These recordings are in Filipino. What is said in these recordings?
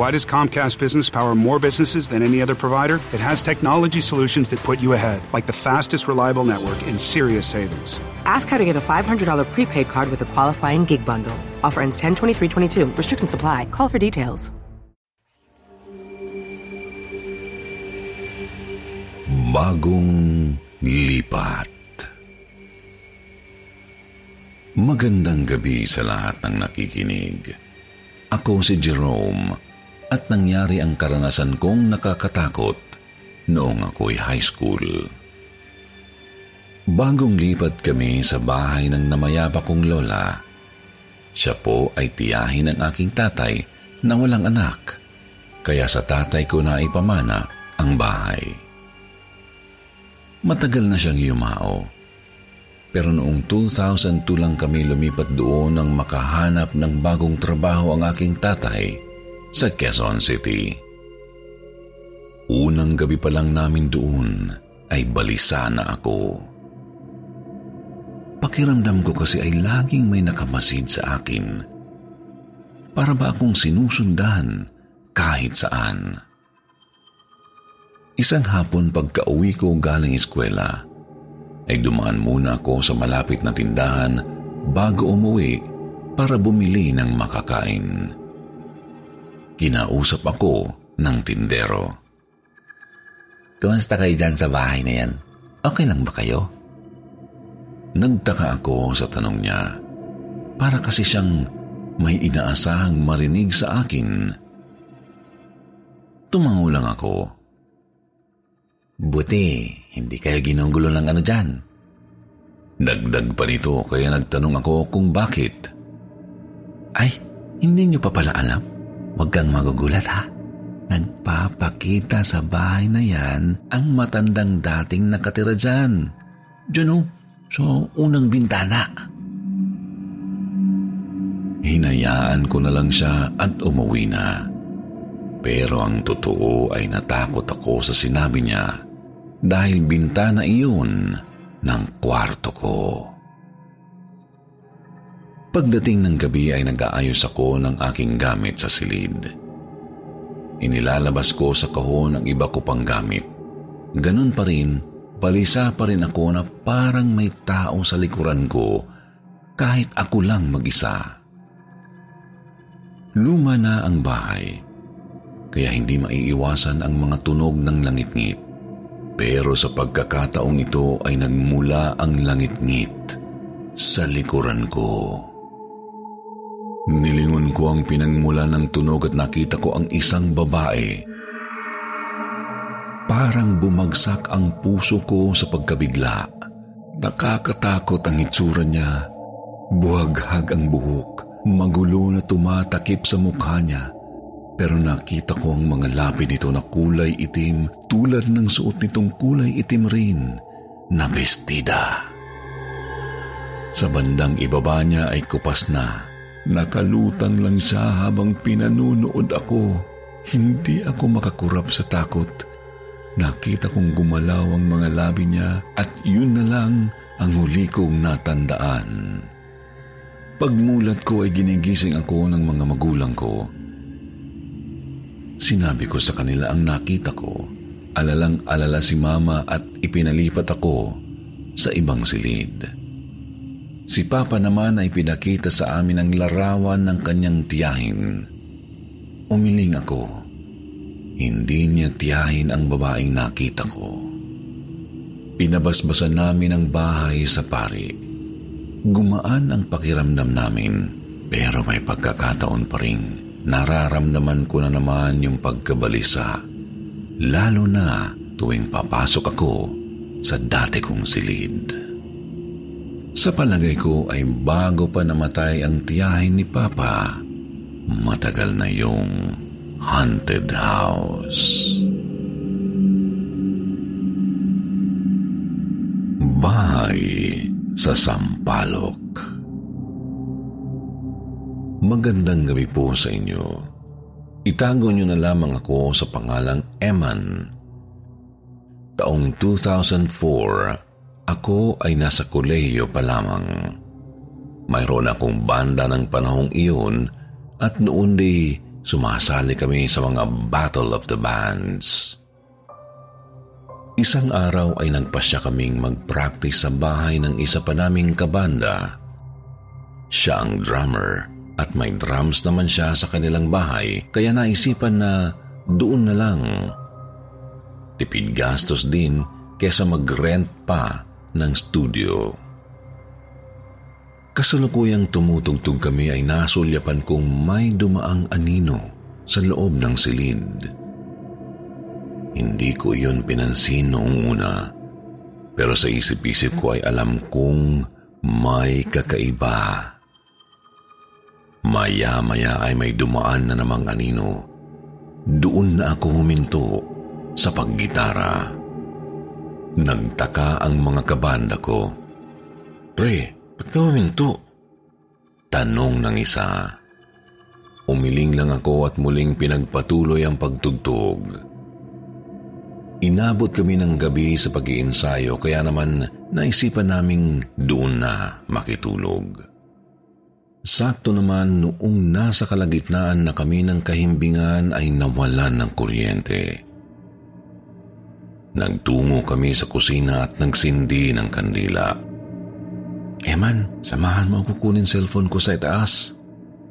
Why does Comcast Business power more businesses than any other provider? It has technology solutions that put you ahead, like the fastest reliable network and serious savings. Ask how to get a $500 prepaid card with a qualifying gig bundle. Offer ends 10 23 Restrictions apply. Call for details. Bagong lipat. Magandang gabi sa lahat ng nakikinig. Ako si Jerome at nangyari ang karanasan kong nakakatakot noong ako'y high school. Bagong lipat kami sa bahay ng namayapa kong lola. Siya po ay tiyahin ng aking tatay na walang anak, kaya sa tatay ko na ipamana ang bahay. Matagal na siyang yumao. Pero noong 2002 lang kami lumipat doon nang makahanap ng bagong trabaho ang aking tatay sa Quezon City. Unang gabi pa lang namin doon ay balisa na ako. Pakiramdam ko kasi ay laging may nakamasid sa akin. Para ba akong sinusundan kahit saan? Isang hapon pagka-uwi ko galing eskwela, ay dumaan muna ako sa malapit na tindahan bago umuwi para bumili ng makakain. Kinausap ako ng tindero. Kumusta kayo dyan sa bahay na yan? Okay lang ba kayo? Nagtaka ako sa tanong niya. Para kasi siyang may inaasahang marinig sa akin. Tumango lang ako. Buti, hindi kayo ginunggulo ng ano dyan. Dagdag pa nito kaya nagtanong ako kung bakit. Ay, hindi niyo pa pala alam? Huwag kang magugulat ha. Nagpapakita sa bahay na yan ang matandang dating nakatira dyan. Diyan o, sa unang bintana. Hinayaan ko na lang siya at umuwi na. Pero ang totoo ay natakot ako sa sinabi niya dahil bintana iyon ng kwarto ko. Pagdating ng gabi ay nag-aayos ako ng aking gamit sa silid. Inilalabas ko sa kahon ang iba ko pang gamit. Ganun pa rin, balisa pa rin ako na parang may tao sa likuran ko kahit ako lang mag-isa. Luma na ang bahay, kaya hindi maiiwasan ang mga tunog ng langit-ngit. Pero sa pagkakataong ito ay nagmula ang langit-ngit sa likuran ko. Nilingon ko ang pinagmula ng tunog at nakita ko ang isang babae. Parang bumagsak ang puso ko sa pagkabigla. Nakakatakot ang itsura niya. Buhaghag ang buhok, magulo na tumatakip sa mukha niya. Pero nakita ko ang mga labi nito na kulay itim tulad ng suot nitong kulay itim rin na bestida. Sa bandang ibaba niya ay kupas na Nakalutang lang siya habang pinanunood ako. Hindi ako makakurap sa takot. Nakita kong gumalaw ang mga labi niya at yun na lang ang huli kong natandaan. Pagmulat ko ay ginigising ako ng mga magulang ko. Sinabi ko sa kanila ang nakita ko. Alalang alala si mama at ipinalipat ako sa ibang silid. Si Papa naman ay pinakita sa amin ang larawan ng kanyang tiyahin. Umiling ako. Hindi niya tiyahin ang babaeng nakita ko. Pinabasbasan namin ang bahay sa pari. Gumaan ang pakiramdam namin, pero may pagkakataon pa rin. Nararamdaman ko na naman yung pagkabalisa. Lalo na tuwing papasok ako sa dati kong silid. Sa palagay ko ay bago pa namatay ang tiyahin ni Papa, matagal na yung haunted house. Bahay sa Sampalok. Magandang gabi po sa inyo. Itago niyo na lamang ako sa pangalang Eman. Taong 2004, ako ay nasa kolehiyo pa lamang. Mayroon akong banda ng panahong iyon at noon di sumasali kami sa mga Battle of the Bands. Isang araw ay nagpasya kaming mag-practice sa bahay ng isa pa naming kabanda. Siya ang drummer at may drums naman siya sa kanilang bahay kaya naisipan na doon na lang. Tipid gastos din kesa mag-rent pa ng studio. Kasalukuyang tumutugtog kami ay nasulyapan kong may dumaang anino sa loob ng silid. Hindi ko iyon pinansin noong una. Pero sa isip-isip ko ay alam kong may kakaiba. Maya-maya ay may dumaan na namang anino. Doon na ako huminto sa paggitara. Nagtaka ang mga kabanda ko. Pre, ba't ka huminto? Tanong ng isa. Umiling lang ako at muling pinagpatuloy ang pagtugtog. Inabot kami ng gabi sa pag-iinsayo kaya naman naisipan naming doon na makitulog. Sakto naman noong nasa kalagitnaan na kami ng kahimbingan ay nawalan ng kuryente. Nagtungo kami sa kusina at nagsindi ng kandila. Eman, samahan mo ako kunin cellphone ko sa itaas.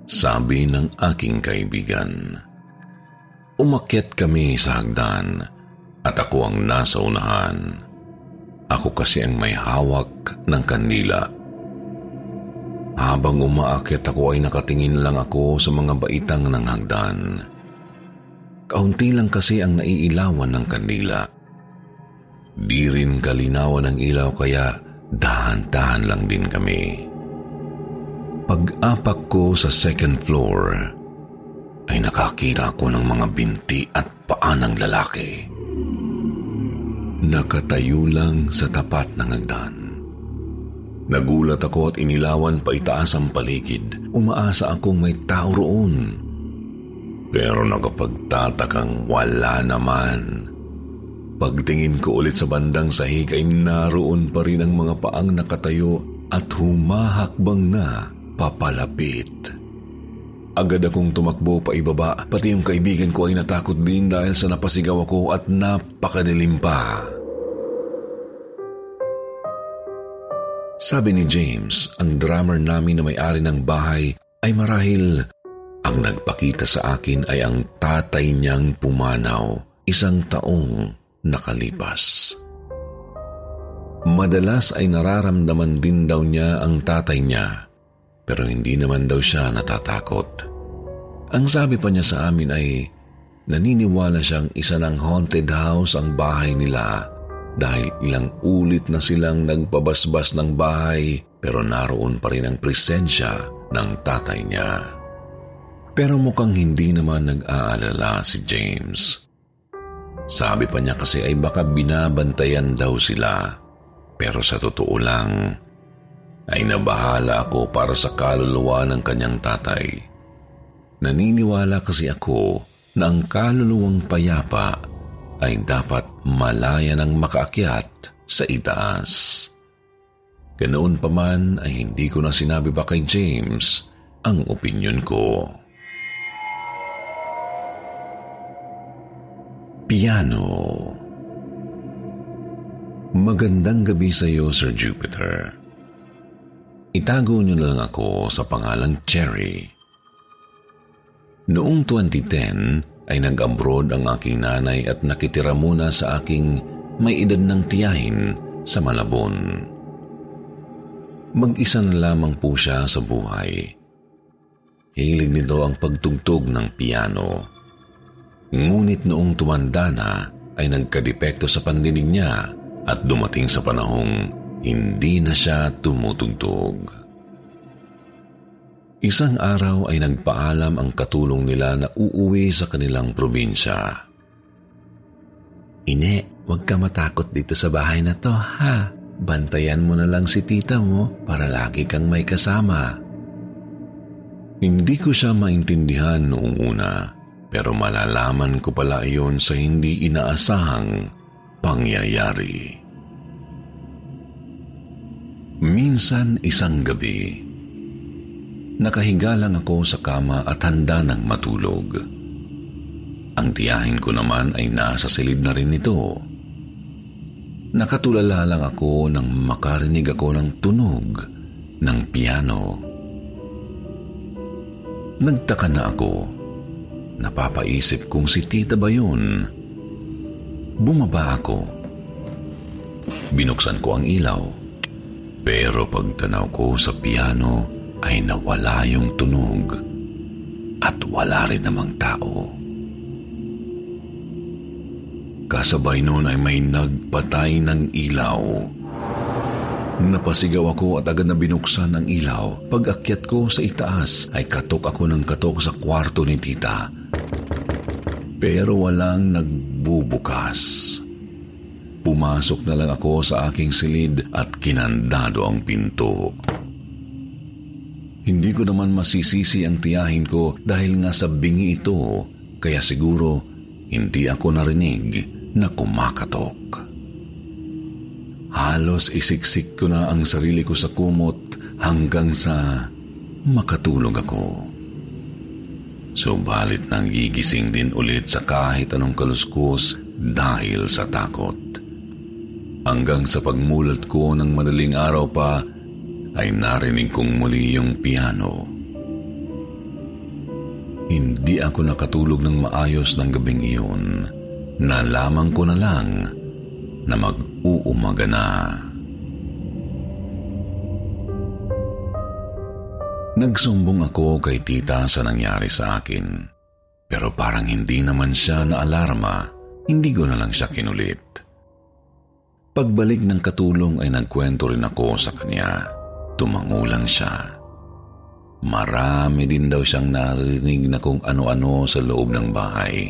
Sabi ng aking kaibigan. Umakyat kami sa hagdan at ako ang nasa unahan. Ako kasi ang may hawak ng kandila. Habang umaakit ako ay nakatingin lang ako sa mga baitang ng hagdan. Kaunti lang kasi ang naiilawan ng kandila. Di rin kalinawan ng ilaw kaya dahan-dahan lang din kami. Pag-apak ko sa second floor, ay nakakita ko ng mga binti at paa ng lalaki. Nakatayo lang sa tapat ng hagdan. Nagulat ako at inilawan pa itaas ang paligid. Umaasa akong may tao roon. Pero nakapagtatakang wala naman. Pagtingin ko ulit sa bandang sahig ay naroon pa rin ang mga paang nakatayo at humahakbang na papalapit. Agad akong tumakbo pa ibaba, pati yung kaibigan ko ay natakot din dahil sa napasigaw ako at napakadilim pa. Sabi ni James, ang drummer namin na may-ari ng bahay ay marahil ang nagpakita sa akin ay ang tatay niyang pumanaw isang taong nakalipas. Madalas ay nararamdaman din daw niya ang tatay niya pero hindi naman daw siya natatakot. Ang sabi pa niya sa amin ay naniniwala siyang isa ng haunted house ang bahay nila dahil ilang ulit na silang nagpabasbas ng bahay pero naroon pa rin ang presensya ng tatay niya. Pero mukhang hindi naman nag-aalala si James. Sabi pa niya kasi ay baka binabantayan daw sila. Pero sa totoo lang, ay nabahala ako para sa kaluluwa ng kanyang tatay. Naniniwala kasi ako na ang kaluluwang payapa ay dapat malaya ng makaakyat sa itaas. Ganoon pa man ay hindi ko na sinabi pa kay James ang opinyon ko. Piano Magandang gabi sa iyo, Sir Jupiter. Itago niyo na lang ako sa pangalang Cherry. Noong 2010 ay nag-abroad ang aking nanay at nakitira muna sa aking may edad ng tiyahin sa Malabon. Mag-isa na lamang po siya sa buhay. Hilig nito ang pagtugtog ng piano. Ngunit noong tumanda na ay nagkadepekto sa pandinig niya at dumating sa panahong hindi na siya tumutugtog. Isang araw ay nagpaalam ang katulong nila na uuwi sa kanilang probinsya. Ine, huwag ka matakot dito sa bahay na to, ha? bantayan mo na lang si tita mo para lagi kang may kasama. Hindi ko siya maintindihan noong una, pero malalaman ko pala iyon sa hindi inaasahang pangyayari. Minsan isang gabi, nakahiga lang ako sa kama at handa ng matulog. Ang tiyahin ko naman ay nasa silid na rin ito. Nakatulala lang ako nang makarinig ako ng tunog ng piano. Nagtaka na ako. Napapaisip kung si tita ba yun. Bumaba ako. Binuksan ko ang ilaw pero pagtanaw ko sa piano ay nawala yung tunog at wala rin namang tao. Kasabay noon ay may nagpatay ng ilaw. Napasigaw ako at agad na binuksan ang ilaw. Pag akyat ko sa itaas ay katok ako ng katok sa kwarto ni tita. Pero walang nagbubukas. Pumasok na lang ako sa aking silid at kinandado ang pinto. Hindi ko naman masisisi ang tiyahin ko dahil nga sa bingi ito, kaya siguro hindi ako narinig na kumakatok. Halos isiksik ko na ang sarili ko sa kumot hanggang sa makatulog ako. Subalit nang gigising din ulit sa kahit anong kaluskos dahil sa takot. Hanggang sa pagmulat ko ng madaling araw pa, ay narinig kong muli yung piano. Hindi ako nakatulog ng maayos ng gabing iyon. Nalaman ko na lang na mag-uumaga na. Nagsumbong ako kay tita sa nangyari sa akin. Pero parang hindi naman siya na alarma, hindi ko na lang siya kinulit. Pagbalik ng katulong ay nagkwento rin ako sa kanya. Tumangulang siya. Marami din daw siyang narinig na kung ano-ano sa loob ng bahay.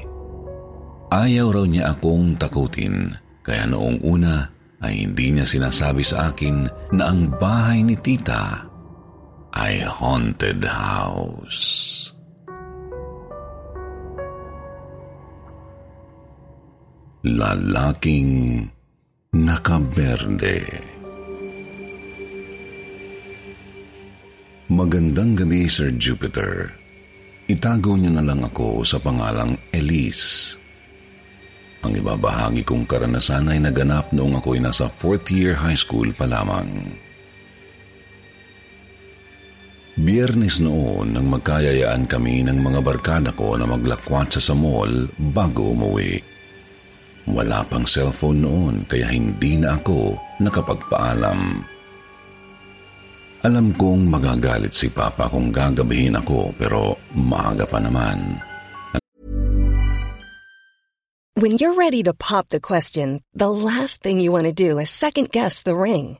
Ayaw raw niya akong takutin, kaya noong una ay hindi niya sinasabi sa akin na ang bahay ni tita ay haunted house. Lalaking Nakaberde Magandang gabi, Sir Jupiter. Itago niyo na lang ako sa pangalang Elise. Ang ibabahagi kong karanasan ay naganap noong ako'y nasa fourth year high school pa lamang. Biyernes noon nang magkayayaan kami ng mga barkada ko na maglakwat sa mall bago umuwi. Wala pang cellphone noon kaya hindi na ako nakapagpaalam. Alam kong magagalit si Papa kung gagabihin ako pero maaga pa naman. When you're ready to pop the question, the last thing you want to do is second guess the ring.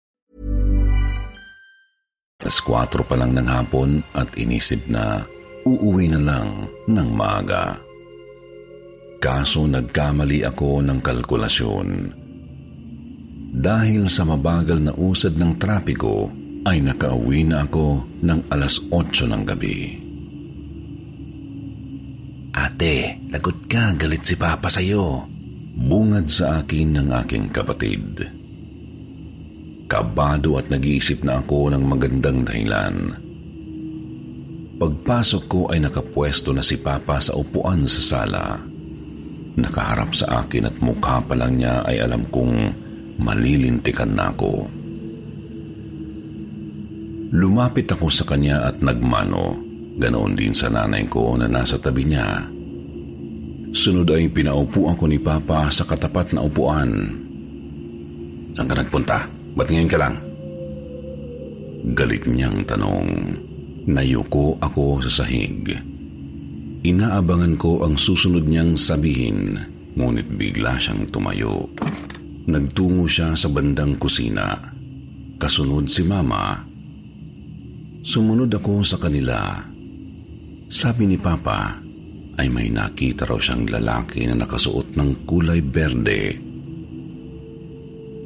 Alas 4 pa lang ng hapon at inisip na uuwi na lang ng maaga. Kaso nagkamali ako ng kalkulasyon. Dahil sa mabagal na usad ng trapiko, ay nakauwi na ako ng alas 8 ng gabi. Ate, lagot ka, galit si Papa sa'yo. Bungad sa akin ng aking kapatid. Kabado at nag-iisip na ako ng magandang dahilan Pagpasok ko ay nakapwesto na si Papa sa upuan sa sala. Nakaharap sa akin at mukha pa lang niya ay alam kong malilintikan na ako. Lumapit ako sa kanya at nagmano. Ganoon din sa nanay ko na nasa tabi niya. Sunod ay pinaupuan ko ni Papa sa katapat na upuan. Saan ka nagpunta? Ba't ngayon ka lang? Galit niyang tanong. Nayuko ako sa sahig. Inaabangan ko ang susunod niyang sabihin, ngunit bigla siyang tumayo. Nagtungo siya sa bandang kusina. Kasunod si Mama. Sumunod ako sa kanila. Sabi ni Papa ay may nakita raw siyang lalaki na nakasuot ng kulay berde.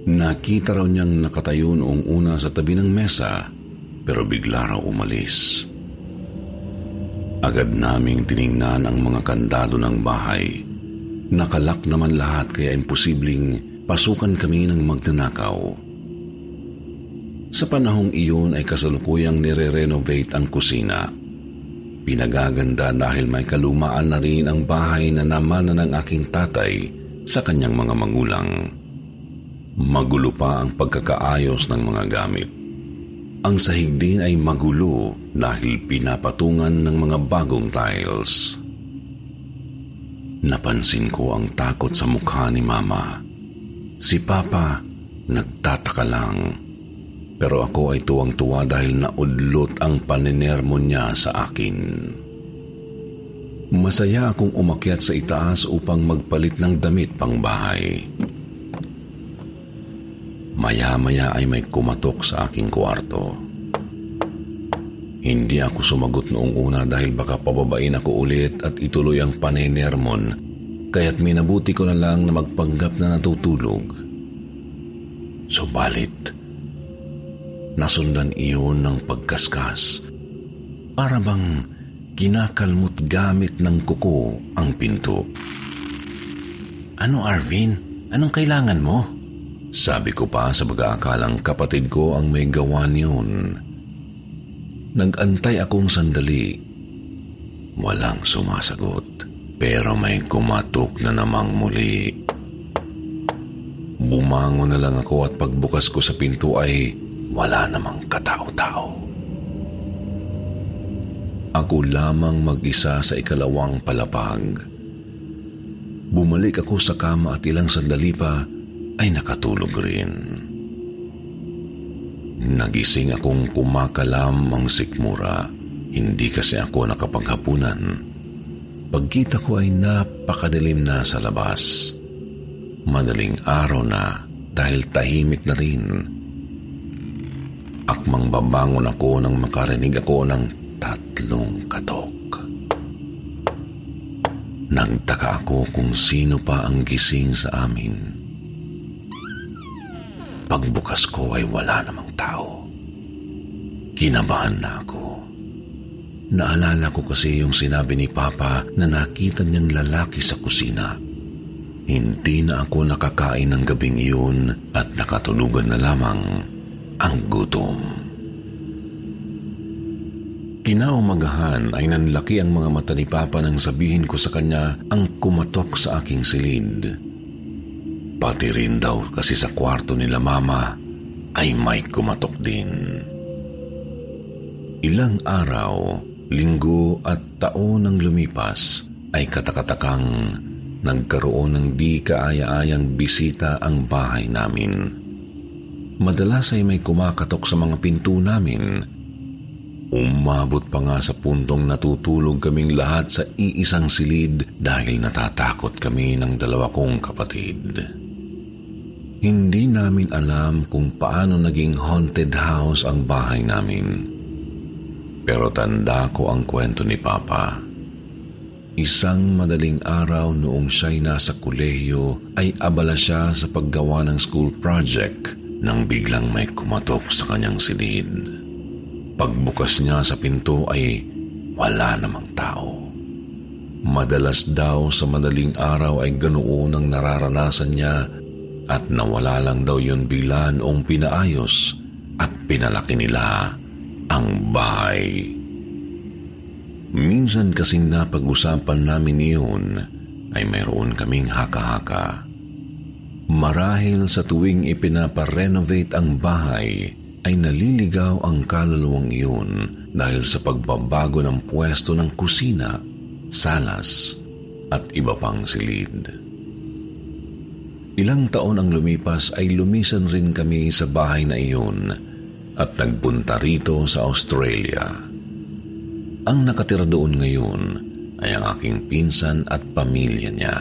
Nakita raw niyang nakatayo noong una sa tabi ng mesa pero bigla raw umalis. Agad naming tiningnan ang mga kandado ng bahay. Nakalak naman lahat kaya imposibleng pasukan kami ng magnanakaw. Sa panahong iyon ay kasalukuyang nire-renovate ang kusina. Pinagaganda dahil may kalumaan na rin ang bahay na namana ng aking tatay sa kanyang mga magulang. Magulo pa ang pagkakaayos ng mga gamit. Ang sahig din ay magulo dahil pinapatungan ng mga bagong tiles. Napansin ko ang takot sa mukha ni Mama. Si Papa nagtataka lang. Pero ako ay tuwang-tuwa dahil naudlot ang paninermo niya sa akin. Masaya akong umakyat sa itaas upang magpalit ng damit pang bahay. Maya-maya ay may kumatok sa aking kwarto. Hindi ako sumagot noong una dahil baka pababain ako ulit at ituloy ang panenermon, kaya't minabuti ko na lang na magpanggap na natutulog. Subalit, nasundan iyon ng pagkaskas. Para bang kinakalmot gamit ng kuko ang pinto. Ano Arvin? Anong kailangan mo? Sabi ko pa sa pag-aakalang kapatid ko ang may gawan yun. Nagantay akong sandali. Walang sumasagot, pero may kumatok na namang muli. Bumangon na lang ako at pagbukas ko sa pinto ay wala namang katao-tao. Ako lamang mag-isa sa ikalawang palapag. Bumalik ako sa kama at ilang sandali pa ay nakatulog rin. Nagising akong kumakalam ang sikmura. Hindi kasi ako nakapaghapunan. Pagkita ko ay napakadilim na sa labas. Madaling araw na dahil tahimik na rin. Akmang babangon ako nang makarinig ako ng tatlong katok. Nagtaka ako kung sino pa ang gising sa amin. Pagbukas ko ay wala namang tao. Kinabahan na ako. Naalala ko kasi yung sinabi ni Papa na nakita niyang lalaki sa kusina. Hindi na ako nakakain ng gabing iyon at nakatulugan na lamang ang gutom. Kinaumagahan ay nanlaki ang mga mata ni Papa nang sabihin ko sa kanya ang kumatok sa aking silid. Pati rin daw kasi sa kwarto nila mama ay may kumatok din. Ilang araw, linggo at taon ng lumipas ay katakatakang nagkaroon ng di kaaya-ayang bisita ang bahay namin. Madalas ay may kumakatok sa mga pinto namin. Umabot pa nga sa puntong natutulog kaming lahat sa iisang silid dahil natatakot kami ng dalawa kong kapatid. Hindi namin alam kung paano naging haunted house ang bahay namin. Pero tanda ko ang kwento ni Papa. Isang madaling araw noong siya'y nasa kolehiyo ay abala siya sa paggawa ng school project nang biglang may kumatok sa kanyang silid. Pagbukas niya sa pinto ay wala namang tao. Madalas daw sa madaling araw ay ganoon ang nararanasan niya at nawala lang daw yun bigla noong pinaayos at pinalaki nila ang bahay. Minsan kasing napag-usapan namin iyon ay mayroon kaming haka-haka. Marahil sa tuwing ipinaparenovate ang bahay ay naliligaw ang kaluluwang iyon dahil sa pagbabago ng pwesto ng kusina, salas at iba pang silid. Ilang taon ang lumipas ay lumisan rin kami sa bahay na iyon at nagpunta rito sa Australia. Ang nakatira doon ngayon ay ang aking pinsan at pamilya niya.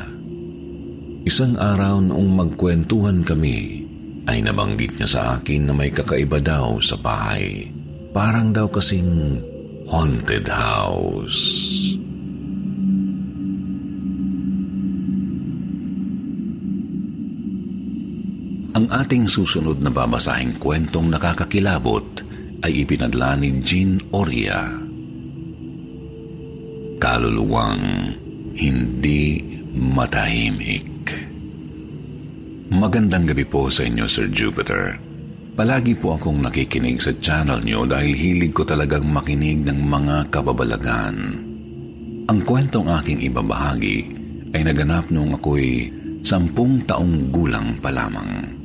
Isang araw noong magkwentuhan kami, ay nabanggit niya sa akin na may kakaiba daw sa bahay. Parang daw kasing haunted house. Ang ating susunod na babasahing kwentong nakakakilabot ay ipinadla ni Jean Oria kaluluwang hindi matahimik. Magandang gabi po sa inyo, Sir Jupiter. Palagi po akong nakikinig sa channel nyo dahil hilig ko talagang makinig ng mga kababalagan. Ang kwentong aking ibabahagi ay naganap nung ako'y sampung taong gulang pa lamang.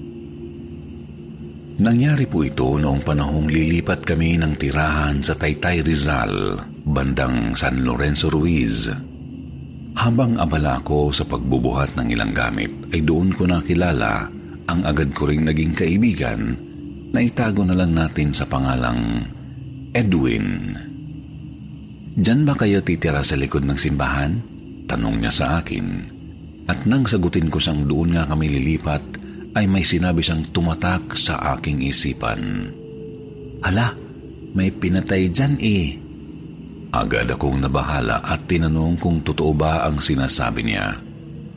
Nangyari po ito noong panahong lilipat kami ng tirahan sa Taytay Rizal, bandang San Lorenzo Ruiz. Habang abala ko sa pagbubuhat ng ilang gamit, ay doon ko nakilala ang agad ko ring naging kaibigan na itago na lang natin sa pangalang Edwin. Diyan ba kayo titira sa likod ng simbahan? Tanong niya sa akin. At nang sagutin ko siyang doon nga kami lilipat, ay may sinabi siyang tumatak sa aking isipan. Hala, may pinatay dyan eh. Agad akong nabahala at tinanong kung totoo ba ang sinasabi niya.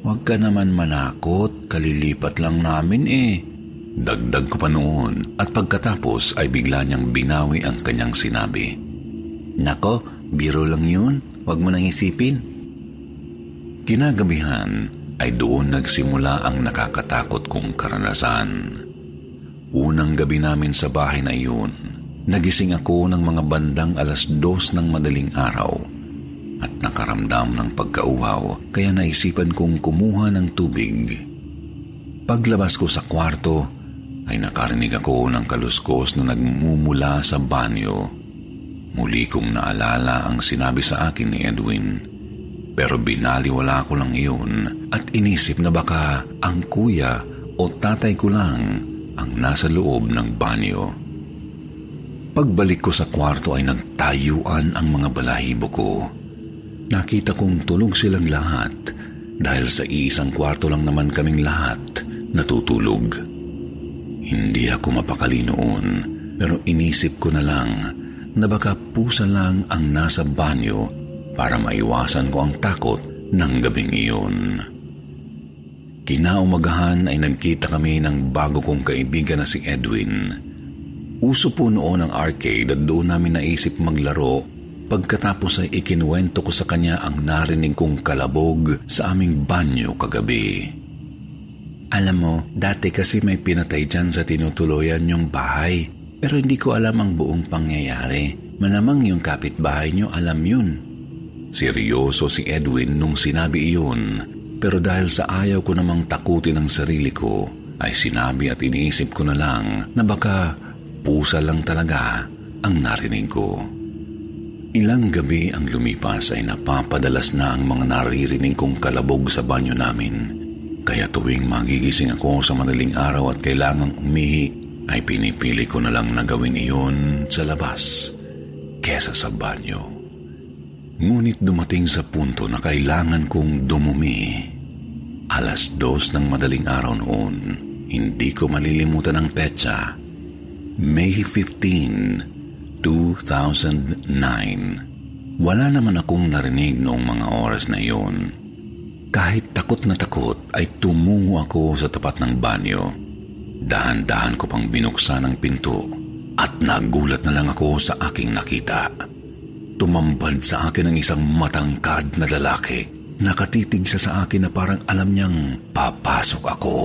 Huwag ka naman manakot, kalilipat lang namin eh. Dagdag ko pa noon at pagkatapos ay bigla niyang binawi ang kanyang sinabi. Nako, biro lang yun. Huwag mo nang isipin. Kinagabihan, ay doon nagsimula ang nakakatakot kong karanasan. Unang gabi namin sa bahay na iyon, nagising ako ng mga bandang alas dos ng madaling araw at nakaramdam ng pagkauhaw kaya naisipan kong kumuha ng tubig. Paglabas ko sa kwarto, ay nakarinig ako ng kaluskos na nagmumula sa banyo. Muli kong naalala ang sinabi sa akin ni Edwin pero binaliwala ko lang iyon at inisip na baka ang kuya o tatay ko lang ang nasa loob ng banyo. Pagbalik ko sa kwarto ay nagtayuan ang mga balahibo ko. Nakita kong tulog silang lahat dahil sa isang kwarto lang naman kaming lahat natutulog. Hindi ako mapakali noon pero inisip ko na lang na baka pusa lang ang nasa banyo para maiwasan ko ang takot ng gabing iyon. Kinaumagahan ay nagkita kami ng bago kong kaibigan na si Edwin. Uso po noon ang arcade at doon namin naisip maglaro pagkatapos ay ikinuwento ko sa kanya ang narinig kong kalabog sa aming banyo kagabi. Alam mo, dati kasi may pinatay dyan sa tinutuloyan yung bahay pero hindi ko alam ang buong pangyayari. Malamang yung kapitbahay nyo alam yun. Seryoso si Edwin nung sinabi iyon, pero dahil sa ayaw ko namang takutin ang sarili ko, ay sinabi at iniisip ko na lang na baka pusa lang talaga ang narinig ko. Ilang gabi ang lumipas ay napapadalas na ang mga naririnig kong kalabog sa banyo namin. Kaya tuwing magigising ako sa madaling araw at kailangang umihi, ay pinipili ko na lang na gawin iyon sa labas kesa sa banyo. Ngunit dumating sa punto na kailangan kong dumumi. Alas dos ng madaling araw noon, hindi ko malilimutan ang petsa. May 15, 2009. Wala naman akong narinig noong mga oras na iyon. Kahit takot na takot ay tumungo ako sa tapat ng banyo. Dahan-dahan ko pang binuksan ang pinto at nagulat na lang ako sa aking nakita. Tumambad sa akin ang isang matangkad na lalaki. Nakatitig siya sa akin na parang alam niyang papasok ako.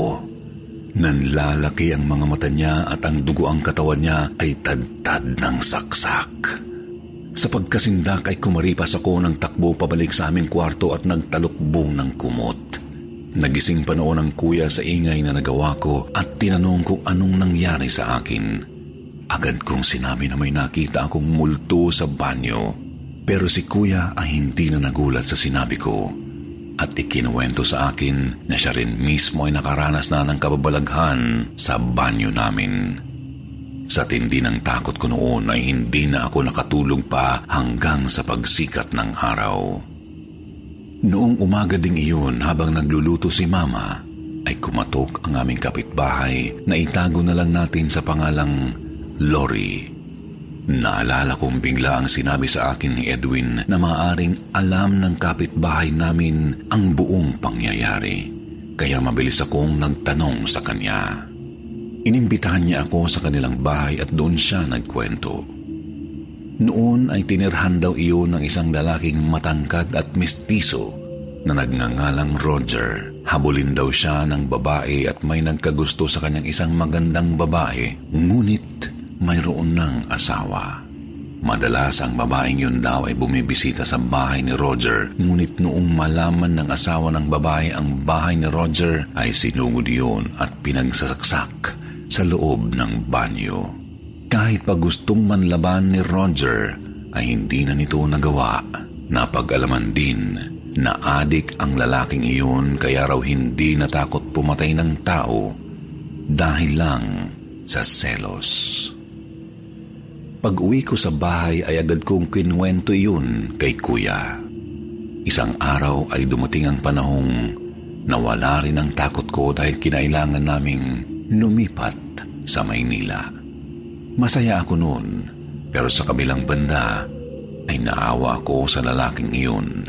Nanlalaki ang mga mata niya at ang dugo ang katawan niya ay tadtad ng saksak. Sa pagkasindak ay kumaripas ako ng takbo pabalik sa aming kwarto at nagtalukbong ng kumot. Nagising pa noon ang kuya sa ingay na nagawa ko at tinanong kung anong nangyari sa akin. Agad kong sinabi na may nakita akong multo sa banyo. Pero si kuya ay hindi na nagulat sa sinabi ko at ikinuwento sa akin na siya rin mismo ay nakaranas na ng kababalaghan sa banyo namin. Sa tindi ng takot ko noon ay hindi na ako nakatulog pa hanggang sa pagsikat ng araw. Noong umaga ding iyon habang nagluluto si Mama, ay kumatok ang aming kapitbahay na itago na lang natin sa pangalang Lori. Naalala kong bigla ang sinabi sa akin ni Edwin na maaring alam ng kapitbahay namin ang buong pangyayari. Kaya mabilis akong nagtanong sa kanya. Inimbitahan niya ako sa kanilang bahay at doon siya nagkwento. Noon ay tinirhan daw iyon ng isang lalaking matangkad at mistiso na nagngangalang Roger. Habulin daw siya ng babae at may nagkagusto sa kanyang isang magandang babae, ngunit mayroon ng asawa. Madalas ang babaeng yun daw ay bumibisita sa bahay ni Roger, ngunit noong malaman ng asawa ng babae ang bahay ni Roger ay sinugod yun at pinagsasaksak sa loob ng banyo. Kahit pa gustong manlaban ni Roger, ay hindi na nito nagawa. Napag-alaman din na adik ang lalaking iyon kaya raw hindi natakot pumatay ng tao dahil lang sa selos. Pag-uwi ko sa bahay ay agad kong kinwento yun kay kuya. Isang araw ay dumating ang panahong nawala rin ang takot ko dahil kinailangan naming lumipat sa Maynila. Masaya ako noon, pero sa kabilang banda ay naawa ako sa lalaking iyon.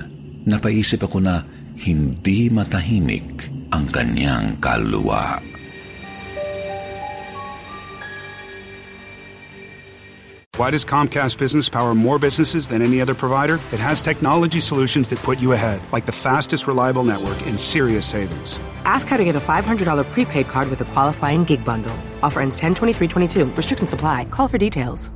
Napaisip ako na hindi matahimik ang kanyang kaluluwa. Why does Comcast Business power more businesses than any other provider? It has technology solutions that put you ahead, like the fastest reliable network and serious savings. Ask how to get a $500 prepaid card with a qualifying gig bundle. Offer ends 10 22 Restrictions apply. Call for details.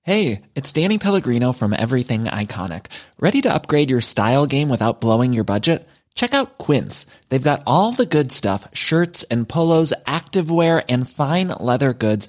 Hey, it's Danny Pellegrino from Everything Iconic. Ready to upgrade your style game without blowing your budget? Check out Quince. They've got all the good stuff shirts and polos, activewear, and fine leather goods,